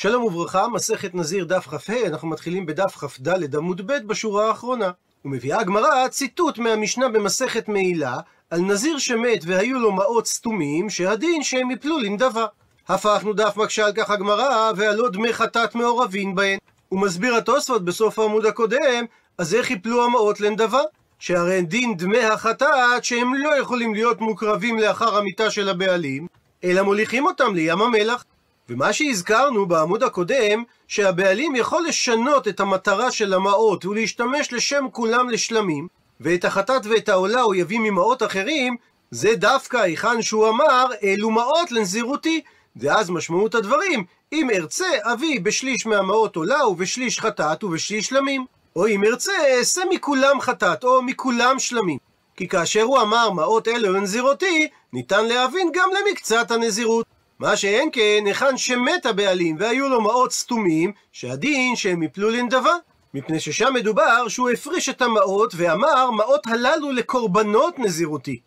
שלום וברכה, מסכת נזיר דף כ"ה, אנחנו מתחילים בדף כ"ד עמוד ב' בשורה האחרונה. ומביאה הגמרא ציטוט מהמשנה במסכת מעילה על נזיר שמת והיו לו מעות סתומים, שהדין שהם יפלו לנדבה. הפכנו דף מקשה על כך הגמרא, ועלו דמי חטאת מעורבים בהן. הוא מסביר התוספות בסוף העמוד הקודם, אז איך יפלו המעות לנדבה? שהרי דין דמי החטאת שהם לא יכולים להיות מוקרבים לאחר המיטה של הבעלים, אלא מוליכים אותם לים המלח. ומה שהזכרנו בעמוד הקודם, שהבעלים יכול לשנות את המטרה של המעות ולהשתמש לשם כולם לשלמים, ואת החטאת ואת העולה הוא יביא ממעות אחרים, זה דווקא היכן שהוא אמר, אלו מעות לנזירותי. ואז משמעות הדברים, אם ארצה, אביא בשליש מהמעות עולה ובשליש חטאת ובשליש שלמים. או אם ארצה, אעשה מכולם חטאת, או מכולם שלמים. כי כאשר הוא אמר מעות אלו לנזירותי, ניתן להבין גם למקצת הנזירות. מה שאין כן, היכן שמת הבעלים והיו לו מעות סתומים, שהדין שהם יפלו לנדבה. מפני ששם מדובר שהוא הפריש את המעות ואמר מעות הללו לקורבנות נזירותי.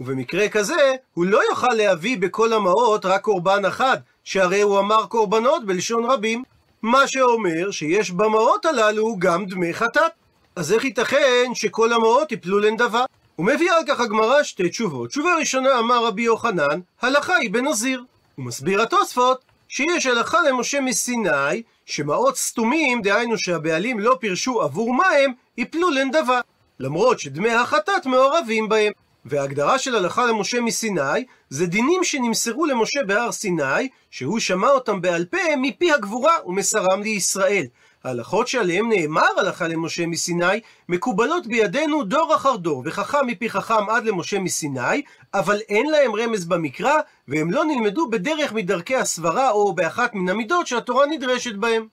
ובמקרה כזה, הוא לא יוכל להביא בכל המעות רק קורבן אחד, שהרי הוא אמר קורבנות בלשון רבים. מה שאומר שיש במעות הללו גם דמי חטאת. אז איך ייתכן שכל המעות יפלו לנדבה? ומביאה על כך הגמרא שתי תשובות. תשובה ראשונה אמר רבי יוחנן, הלכה היא בנזיר. הוא מסביר התוספות שיש הלכה למשה מסיני, שמעות סתומים, דהיינו שהבעלים לא פירשו עבור מה הם, יפלו לנדבה. למרות שדמי החטאת מעורבים בהם. וההגדרה של הלכה למשה מסיני, זה דינים שנמסרו למשה בהר סיני, שהוא שמע אותם בעל פה מפי הגבורה ומסרם לישראל. ההלכות שעליהן נאמר הלכה למשה מסיני, מקובלות בידינו דור אחר דור, וחכם מפי חכם עד למשה מסיני, אבל אין להם רמז במקרא, והם לא נלמדו בדרך מדרכי הסברה או באחת מן המידות שהתורה נדרשת בהם.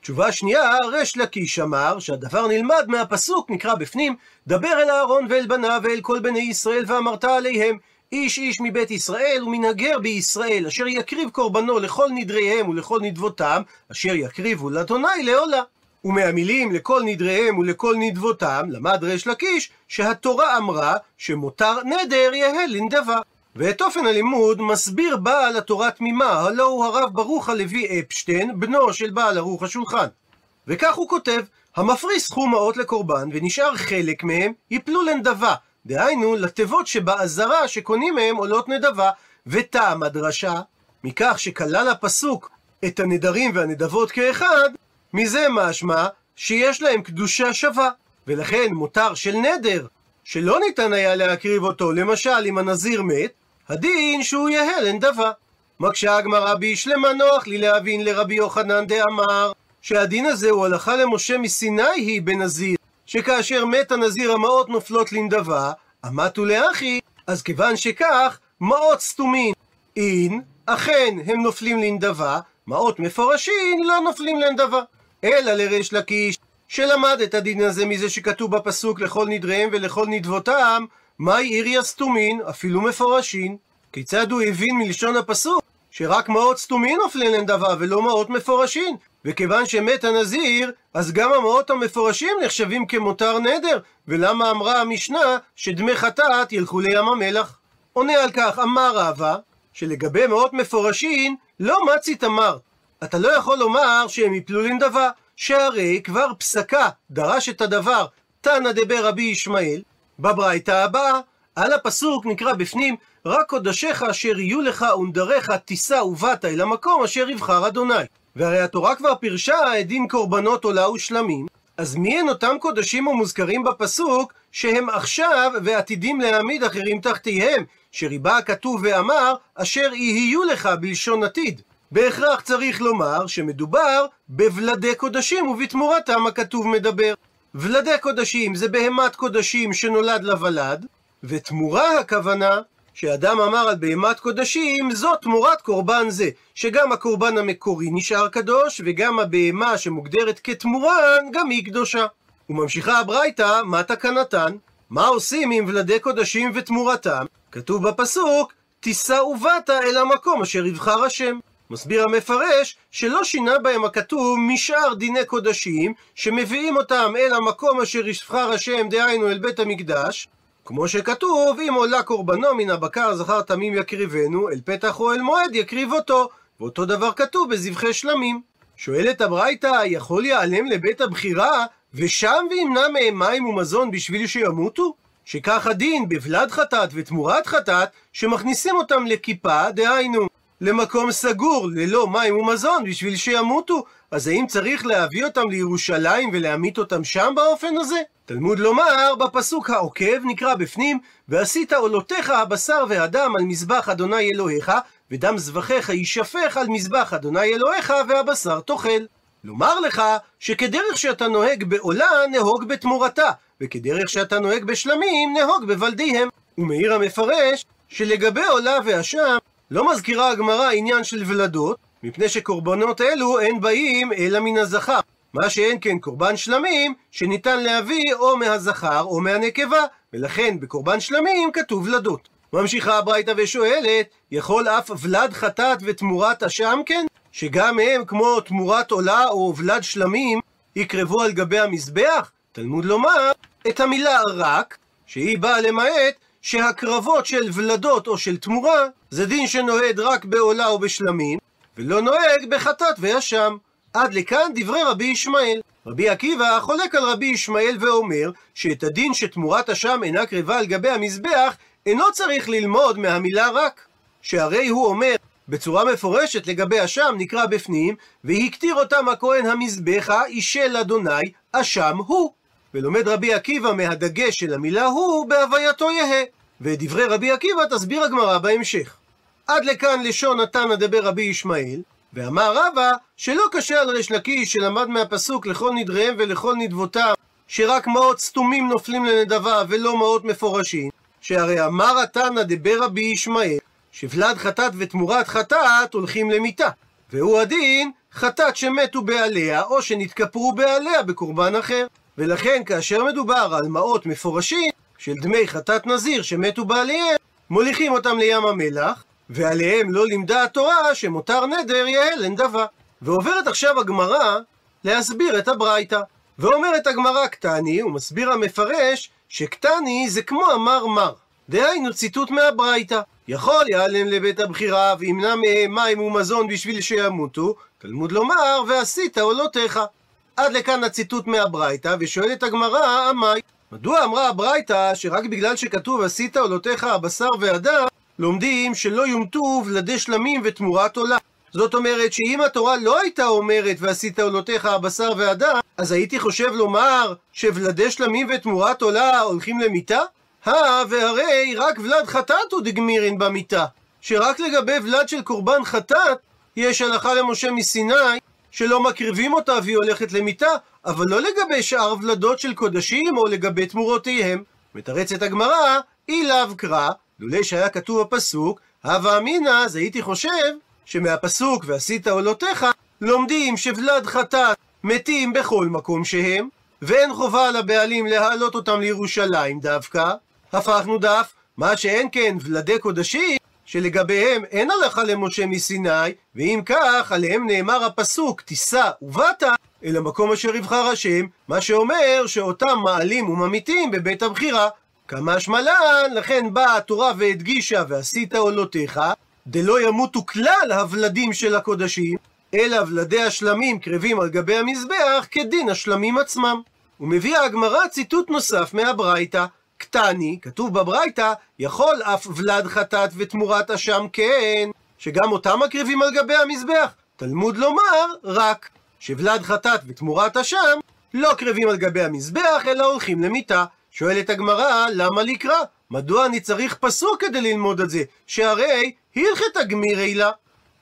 תשובה שנייה, ריש לקיש אמר שהדבר נלמד מהפסוק, נקרא בפנים, דבר אל אהרון ואל בניו ואל כל בני ישראל ואמרת עליהם, איש איש מבית ישראל ומנהגר בישראל, אשר יקריב קורבנו לכל נדריהם ולכל נדבותם, אשר יקריבו לאדוני לעולה. ומהמילים לכל נדריהם ולכל נדבותם, למד ריש לקיש שהתורה אמרה שמותר נדר יהא לנדבה. ואת אופן הלימוד מסביר בעל התורה התמימה, הלא הוא הרב ברוך הלוי אפשטיין, בנו של בעל ערוך השולחן. וכך הוא כותב, המפריס סכום מעות לקורבן, ונשאר חלק מהם, יפלו לנדבה. דהיינו, לתיבות שבעזרה שקונים מהם עולות נדבה, וטעם הדרשה, מכך שכלל הפסוק את הנדרים והנדבות כאחד, מזה משמע שיש להם קדושה שווה. ולכן מותר של נדר, שלא ניתן היה להקריב אותו, למשל אם הנזיר מת, הדין שהוא יהא לנדבה. מקשה הגמרא בישלמה נוח לי להבין לרבי יוחנן דאמר שהדין הזה הוא הלכה למשה מסיני היא בנזיר שכאשר מת הנזיר המעות נופלות לנדבה אמתו לאחי אז כיוון שכך מעות סתומין אין אכן הם נופלים לנדבה מעות מפורשים לא נופלים לנדבה אלא לריש לקיש שלמד את הדין הזה מזה שכתוב בפסוק לכל נדריהם ולכל נדבותם מהי עיריה סתומין, אפילו מפורשין? כיצד הוא הבין מלשון הפסוק שרק מעות סתומין נופלים לנדבה ולא מעות מפורשין? וכיוון שמת הנזיר, אז גם המעות המפורשים נחשבים כמותר נדר, ולמה אמרה המשנה שדמי חטאת ילכו לים המלח? עונה על כך אמר רבא, שלגבי מעות מפורשין, לא מצי תמר. אתה לא יכול לומר שהם יפלו לנדבה, שהרי כבר פסקה דרש את הדבר, תנא דבר רבי ישמעאל, בברייתא הבאה, על הפסוק נקרא בפנים, רק קודשיך אשר יהיו לך ונדריך תישא ובאת אל המקום אשר יבחר אדוני. והרי התורה כבר פירשה דין קורבנות עולה ושלמים, אז מי הן אותם קודשים המוזכרים בפסוק, שהם עכשיו ועתידים להעמיד אחרים תחתיהם, שריבה הכתוב ואמר, אשר יהיו לך בלשון עתיד. בהכרח צריך לומר שמדובר בוולדי קודשים ובתמורתם הכתוב מדבר. ולדי קודשים זה בהמת קודשים שנולד לוולד, ותמורה הכוונה שאדם אמר על בהמת קודשים, זאת תמורת קורבן זה, שגם הקורבן המקורי נשאר קדוש, וגם הבהמה שמוגדרת כתמורן, גם היא קדושה. וממשיכה הברייתא, מה תקנתן? מה עושים עם ולדי קודשים ותמורתם? כתוב בפסוק, תישא ובאת אל המקום אשר יבחר השם. מסביר המפרש שלא שינה בהם הכתוב משאר דיני קודשים שמביאים אותם אל המקום אשר יבחר השם דהיינו אל בית המקדש כמו שכתוב אם עולה קורבנו מן הבקר זכר תמים יקריבנו אל פתח או אל מועד יקריב אותו ואותו דבר כתוב בזבחי שלמים שואלת הברייתא, יכול ייעלם לבית הבחירה, ושם וימנע מהם מים ומזון בשביל שימותו? שכך הדין בבלד חטאת ותמורת חטאת, שמכניסים אותם לכיפה, דהיינו, למקום סגור, ללא מים ומזון, בשביל שימותו. אז האם צריך להביא אותם לירושלים ולהמית אותם שם באופן הזה? תלמוד לומר, בפסוק העוקב נקרא בפנים, ועשית עולותיך הבשר והדם על מזבח אדוני אלוהיך, ודם זבחיך יישפך על מזבח אדוני אלוהיך, והבשר תאכל. לומר לך, שכדרך שאתה נוהג בעולה, נהוג בתמורתה, וכדרך שאתה נוהג בשלמים, נהוג בבלדיהם. ומאיר המפרש, שלגבי עולה ואשם, לא מזכירה הגמרא עניין של ולדות, מפני שקורבנות אלו אין באים אלא מן הזכר. מה שאין כן קורבן שלמים, שניתן להביא או מהזכר או מהנקבה, ולכן בקורבן שלמים כתוב ולדות. ממשיכה הברייתא ושואלת, יכול אף ולד חטאת ותמורת אשם כן? שגם הם, כמו תמורת עולה או ולד שלמים, יקרבו על גבי המזבח? תלמוד לומר, את המילה רק, שהיא באה למעט שהקרבות של ולדות או של תמורה, זה דין שנוהד רק בעולה או בשלמים, ולא נוהג בחטאת וישם. עד לכאן דברי רבי ישמעאל. רבי עקיבא חולק על רבי ישמעאל ואומר שאת הדין שתמורת אשם אינה קרבה על גבי המזבח אינו צריך ללמוד מהמילה רק. שהרי הוא אומר בצורה מפורשת לגבי אשם נקרא בפנים והקטיר אותם הכהן המזבחה אישל אדוני אשם הוא. ולומד רבי עקיבא מהדגש של המילה הוא בהווייתו יהא. ואת דברי רבי עקיבא תסביר הגמרא בהמשך. עד לכאן לשון התנא דבר רבי ישמעאל, ואמר רבא שלא קשה על ריש לקיש שלמד מהפסוק לכל נדריהם ולכל נדבותם שרק מעות סתומים נופלים לנדבה ולא מעות מפורשים שהרי אמר התנא דבר רבי ישמעאל שוולד חטאת ותמורת חטאת הולכים למיתה והוא הדין חטאת שמתו בעליה או שנתכפרו בעליה בקורבן אחר. ולכן כאשר מדובר על מעות מפורשים של דמי חטאת נזיר שמתו בעליהם מוליכים אותם לים המלח ועליהם לא לימדה התורה שמותר נדר יהא לנדבה. ועוברת עכשיו הגמרא להסביר את הברייתא. ואומרת הגמרא קטני, ומסביר המפרש, שקטני זה כמו אמר מר. דהיינו ציטוט מהברייתא. יכול יעלם לבית הבחירה וימנע מהם מים ומזון בשביל שימותו, תלמוד לומר, ועשית עולותיך. עד לכאן הציטוט מהברייתא, ושואלת הגמרא, עמי, מדוע אמרה הברייתא שרק בגלל שכתוב עשית עולותיך הבשר והדם, לומדים שלא יומתו ולדי שלמים ותמורת עולה. זאת אומרת שאם התורה לא הייתה אומרת ועשית עולותיך הבשר והדם, אז הייתי חושב לומר שוולדי שלמים ותמורת עולה הולכים למיתה? הא, והרי רק ולד חטאת הוא דגמירין במיתה. שרק לגבי ולד של קורבן חטאת, יש הלכה למשה מסיני שלא מקריבים אותה והיא הולכת למיתה, אבל לא לגבי שאר ולדות של קודשים או לגבי תמורותיהם. מתרצת הגמרא, אי לאו קרא, לולא שהיה כתוב בפסוק, הווה אמינא, אז הייתי חושב שמהפסוק ועשית עולותיך, לומדים שוולד חטאת מתים בכל מקום שהם, ואין חובה על הבעלים להעלות אותם לירושלים דווקא. הפכנו דף, מה שאין כן ולדי קודשים, שלגביהם אין הלכה למשה מסיני, ואם כך, עליהם נאמר הפסוק, תישא ובאת, אל המקום אשר יבחר השם, מה שאומר שאותם מעלים וממיתים בבית הבחירה. כמשמע לן, לכן באה התורה והדגישה ועשית עולותיך, דלא ימותו כלל הוולדים של הקודשים, אלא ולדי השלמים קרבים על גבי המזבח כדין השלמים עצמם. ומביאה הגמרא ציטוט נוסף מהברייתא, קטני, כתוב בברייתא, יכול אף ולד חטאת ותמורת אשם כן, שגם אותם מקריבים על גבי המזבח. תלמוד לומר, רק, שוולד חטאת ותמורת אשם, לא קרבים על גבי המזבח, אלא הולכים למיתה. שואלת הגמרא, למה לקרא? מדוע אני צריך פסוק כדי ללמוד את זה? שהרי הלכת גמירי לה.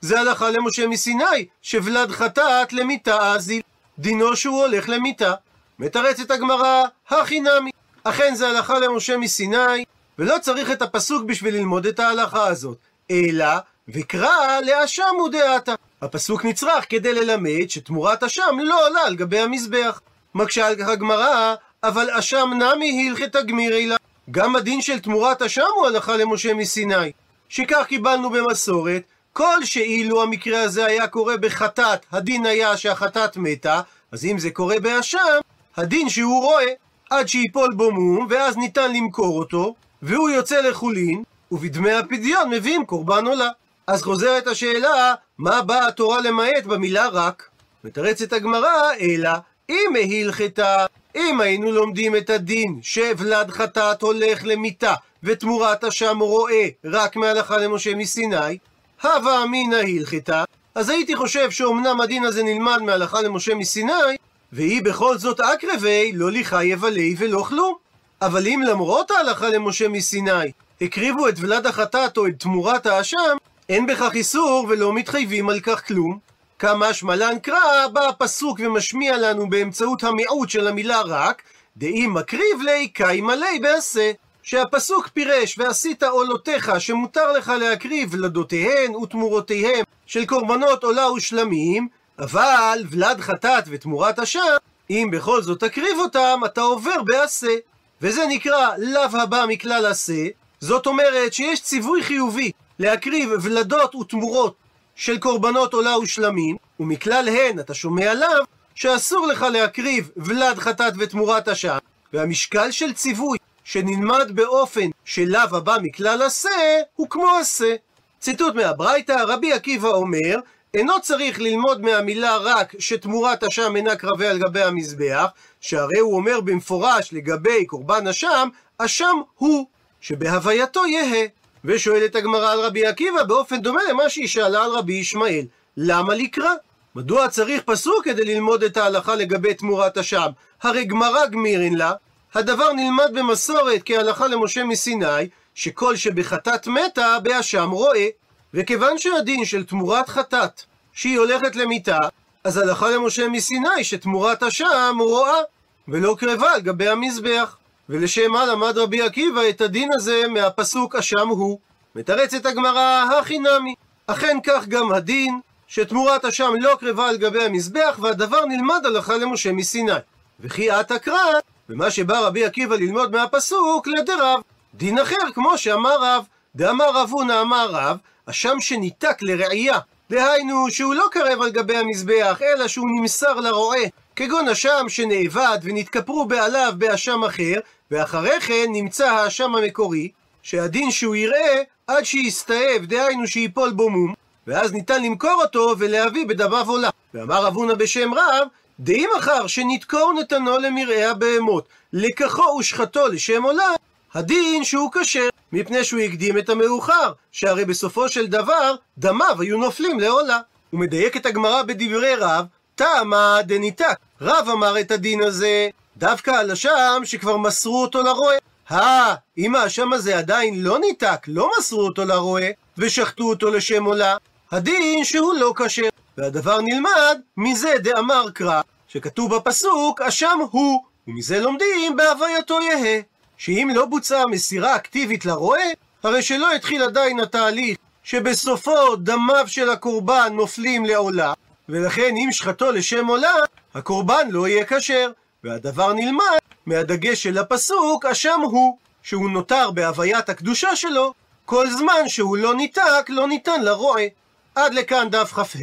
זה הלכה למשה מסיני, שוולד חטאת למיתה אזיל. דינו שהוא הולך למיתה. מתרצת הגמרא, הכי נמי. אכן זה הלכה למשה מסיני, ולא צריך את הפסוק בשביל ללמוד את ההלכה הזאת. אלא, וקרא לאשם ודעתה. הפסוק נצרך כדי ללמד שתמורת אשם לא עולה על גבי המזבח. מקשה על כך הגמרא, אבל אשם נמי הלכת גמירי לה. גם הדין של תמורת אשם הוא הלכה למשה מסיני. שכך קיבלנו במסורת, כל שאילו המקרה הזה היה קורה בחטאת, הדין היה שהחטאת מתה, אז אם זה קורה באשם, הדין שהוא רואה, עד שיפול בו מום, ואז ניתן למכור אותו, והוא יוצא לחולין, ובדמי הפדיון מביאים קורבן עולה. אז חוזרת השאלה, מה באה התורה למעט במילה רק? מתרצת הגמרא, אלא אם ההלכתה, אם היינו לומדים את הדין שוולד חטאת הולך למיתה ותמורת אשם רואה רק מהלכה למשה מסיני, הווה אמינא הלכתה, אז הייתי חושב שאומנם הדין הזה נלמד מהלכה למשה מסיני, והיא בכל זאת אקרבי, לא ליכה יבלי ולא כלום. אבל אם למרות ההלכה למשה מסיני, הקריבו את ולד החטאת או את תמורת האשם, אין בכך איסור ולא מתחייבים על כך כלום. כמה שמלן קרא, בא הפסוק ומשמיע לנו באמצעות המיעוט של המילה רק, דאם מקריב לי קיימה לי בעשה. שהפסוק פירש ועשית עולותיך שמותר לך להקריב ולדותיהן ותמורותיהם של קורבנות עולה ושלמים, אבל ולד חטאת ותמורת אשם, אם בכל זאת תקריב אותם, אתה עובר בעשה. וזה נקרא לאו הבא מכלל עשה, זאת אומרת שיש ציווי חיובי להקריב ולדות ותמורות של קורבנות עולה ושלמים, ומכלל הן אתה שומע לאו שאסור לך להקריב ולד חטאת ותמורת אשם, והמשקל של ציווי שנלמד באופן שלאו הבא מכלל עשה, הוא כמו עשה. ציטוט מהברייתא, רבי עקיבא אומר, אינו צריך ללמוד מהמילה רק שתמורת אשם אינה קרבי על גבי המזבח, שהרי הוא אומר במפורש לגבי קורבן אשם, אשם הוא, שבהווייתו יהא. ושואלת הגמרא על רבי עקיבא באופן דומה למה שהיא שאלה על רבי ישמעאל, למה לקרא? מדוע צריך פסוק כדי ללמוד את ההלכה לגבי תמורת אשם? הרי גמרא גמירין לה, הדבר נלמד במסורת כהלכה למשה מסיני, שכל שבחטאת מתה, באשם רואה. וכיוון שהדין של תמורת חטאת, שהיא הולכת למיתה, אז הלכה למשה מסיני שתמורת אשם רואה, ולא קרבה על גבי המזבח. ולשם מה למד רבי עקיבא את הדין הזה מהפסוק אשם הוא. מתרצת הגמרא, הכי נמי. אכן כך גם הדין, שתמורת אשם לא קרבה על גבי המזבח, והדבר נלמד הלכה למשה מסיני. וכי עתה קרא, ומה שבא רבי עקיבא ללמוד מהפסוק, לדרב. דין אחר, כמו שאמר רב, דאמר רב הונא אמר רב, אשם שניתק לראייה. דהיינו שהוא לא קרב על גבי המזבח, אלא שהוא נמסר לרועה, כגון אשם שנאבד ונתכפרו בעליו באשם אחר, ואחרי כן נמצא האשם המקורי, שהדין שהוא יראה עד שיסתאב, דהיינו שיפול בו מום, ואז ניתן למכור אותו ולהביא בדמיו עולה. ואמר רב הונא בשם רב, דאם אחר שנתקור נתנו למרעה הבהמות, לקחו ושחטו לשם עולה, הדין שהוא כשר, מפני שהוא הקדים את המאוחר, שהרי בסופו של דבר דמיו היו נופלים לעולה. הוא מדייק את הגמרא בדברי רב, תמה דניתק. רב אמר את הדין הזה דווקא על אשם שכבר מסרו אותו לרועה. אה, אם האשם הזה עדיין לא ניתק, לא מסרו אותו לרועה, ושחטו אותו לשם עולה, הדין שהוא לא כשר. והדבר נלמד מזה דאמר קרא, שכתוב בפסוק, אשם הוא, ומזה לומדים בהווייתו יהא. שאם לא בוצעה מסירה אקטיבית לרועה, הרי שלא התחיל עדיין התהליך שבסופו דמיו של הקורבן נופלים לעולה, ולכן אם שחטו לשם עולה, הקורבן לא יהיה כשר. והדבר נלמד מהדגש של הפסוק, אשם הוא, שהוא נותר בהוויית הקדושה שלו, כל זמן שהוא לא ניתק, לא ניתן לרועה. עד לכאן דף כ"ה.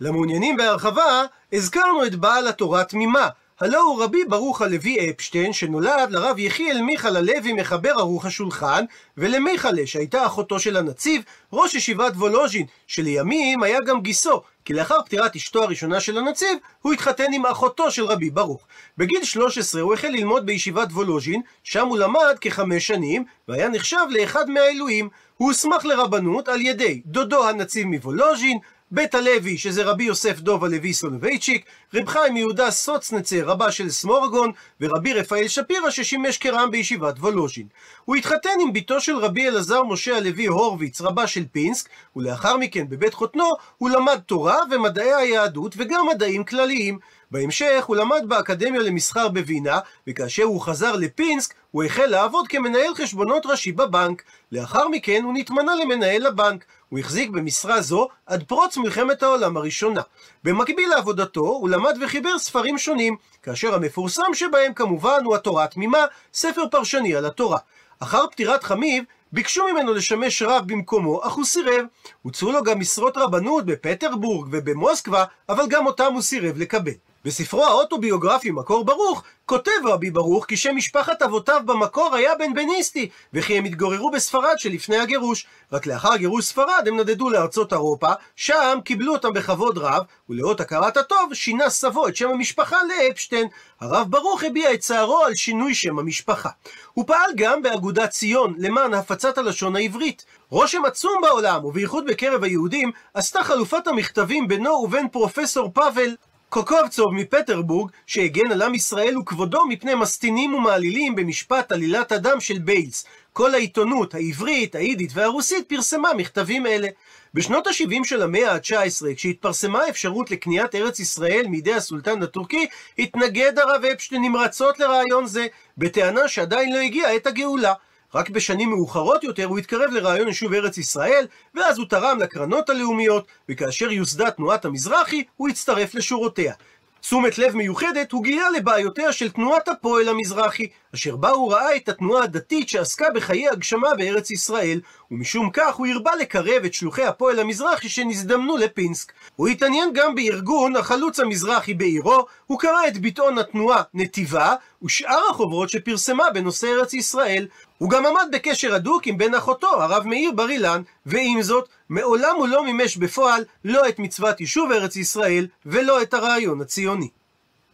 למעוניינים בהרחבה, הזכרנו את בעל התורה תמימה, הלא רבי ברוך הלוי אפשטיין, שנולד לרב יחיאל מיכל הלוי מחבר ערוך השולחן, ולמיכלה, שהייתה אחותו של הנציב, ראש ישיבת וולוז'ין, שלימים היה גם גיסו, כי לאחר פטירת אשתו הראשונה של הנציב, הוא התחתן עם אחותו של רבי ברוך. בגיל 13 הוא החל ללמוד בישיבת וולוז'ין, שם הוא למד כחמש שנים, והיה נחשב לאחד מהאלוהים. הוא הוסמך לרבנות על ידי דודו הנצי"ב מוולוז'ין, בית הלוי, שזה רבי יוסף דוב הלוי סולובייצ'יק, רב חיים יהודה סוצנצר, רבה של סמורגון, ורבי רפאל שפירא, ששימש כר"ם בישיבת וולוז'ין. הוא התחתן עם בתו של רבי אלעזר משה הלוי הורוביץ, רבה של פינסק, ולאחר מכן בבית חותנו הוא למד תורה ומדעי היהדות וגם מדעים כלליים. בהמשך הוא למד באקדמיה למסחר בווינה, וכאשר הוא חזר לפינסק, הוא החל לעבוד כמנהל חשבונות ראשי בבנק. לאחר מכן הוא נתמנה למנהל הבנק. הוא החזיק במשרה זו עד פרוץ מלחמת העולם הראשונה. במקביל לעבודתו, הוא למד וחיבר ספרים שונים, כאשר המפורסם שבהם כמובן הוא התורה התמימה, ספר פרשני על התורה. אחר פטירת חמיב, ביקשו ממנו לשמש רב במקומו, אך הוא סירב. הוצאו לו גם משרות רבנות בפטרבורג ובמוסקבה, אבל גם אותם הוא סירב לקבל. בספרו האוטוביוגרפי מקור ברוך, כותב רבי ברוך כי שם משפחת אבותיו במקור היה בן בניסטי, וכי הם התגוררו בספרד שלפני הגירוש. רק לאחר גירוש ספרד הם נדדו לארצות אירופה, שם קיבלו אותם בכבוד רב, ולאות הכרת הטוב שינה סבו את שם המשפחה לאפשטיין. הרב ברוך הביע את צערו על שינוי שם המשפחה. הוא פעל גם באגודת ציון למען הפצת הלשון העברית. רושם עצום בעולם, ובייחוד בקרב היהודים, עשתה חלופת המכתבים בינו ובין פרופסור פאבל קוקובצוב מפטרבורג, שהגן על עם ישראל וכבודו מפני מסטינים ומעלילים במשפט עלילת הדם של ביילס. כל העיתונות העברית, היידית והרוסית פרסמה מכתבים אלה. בשנות ה-70 של המאה ה-19, כשהתפרסמה האפשרות לקניית ארץ ישראל מידי הסולטן הטורקי, התנגד הרב אפשטיין נמרצות לרעיון זה, בטענה שעדיין לא הגיעה עת הגאולה. רק בשנים מאוחרות יותר הוא התקרב לרעיון יישוב ארץ ישראל, ואז הוא תרם לקרנות הלאומיות, וכאשר יוסדה תנועת המזרחי, הוא הצטרף לשורותיה. תשומת לב מיוחדת הוא גילה לבעיותיה של תנועת הפועל המזרחי, אשר בה הוא ראה את התנועה הדתית שעסקה בחיי הגשמה בארץ ישראל, ומשום כך הוא הרבה לקרב את שלוחי הפועל המזרחי שנזדמנו לפינסק. הוא התעניין גם בארגון החלוץ המזרחי בעירו, הוא קרא את ביטאון התנועה נתיבה, ושאר החוברות שפרסמה בנושא ארץ ישראל. הוא גם עמד בקשר הדוק עם בן אחותו, הרב מאיר בר אילן, ועם זאת, מעולם הוא לא מימש בפועל לא את מצוות יישוב ארץ ישראל ולא את הרעיון הציוני.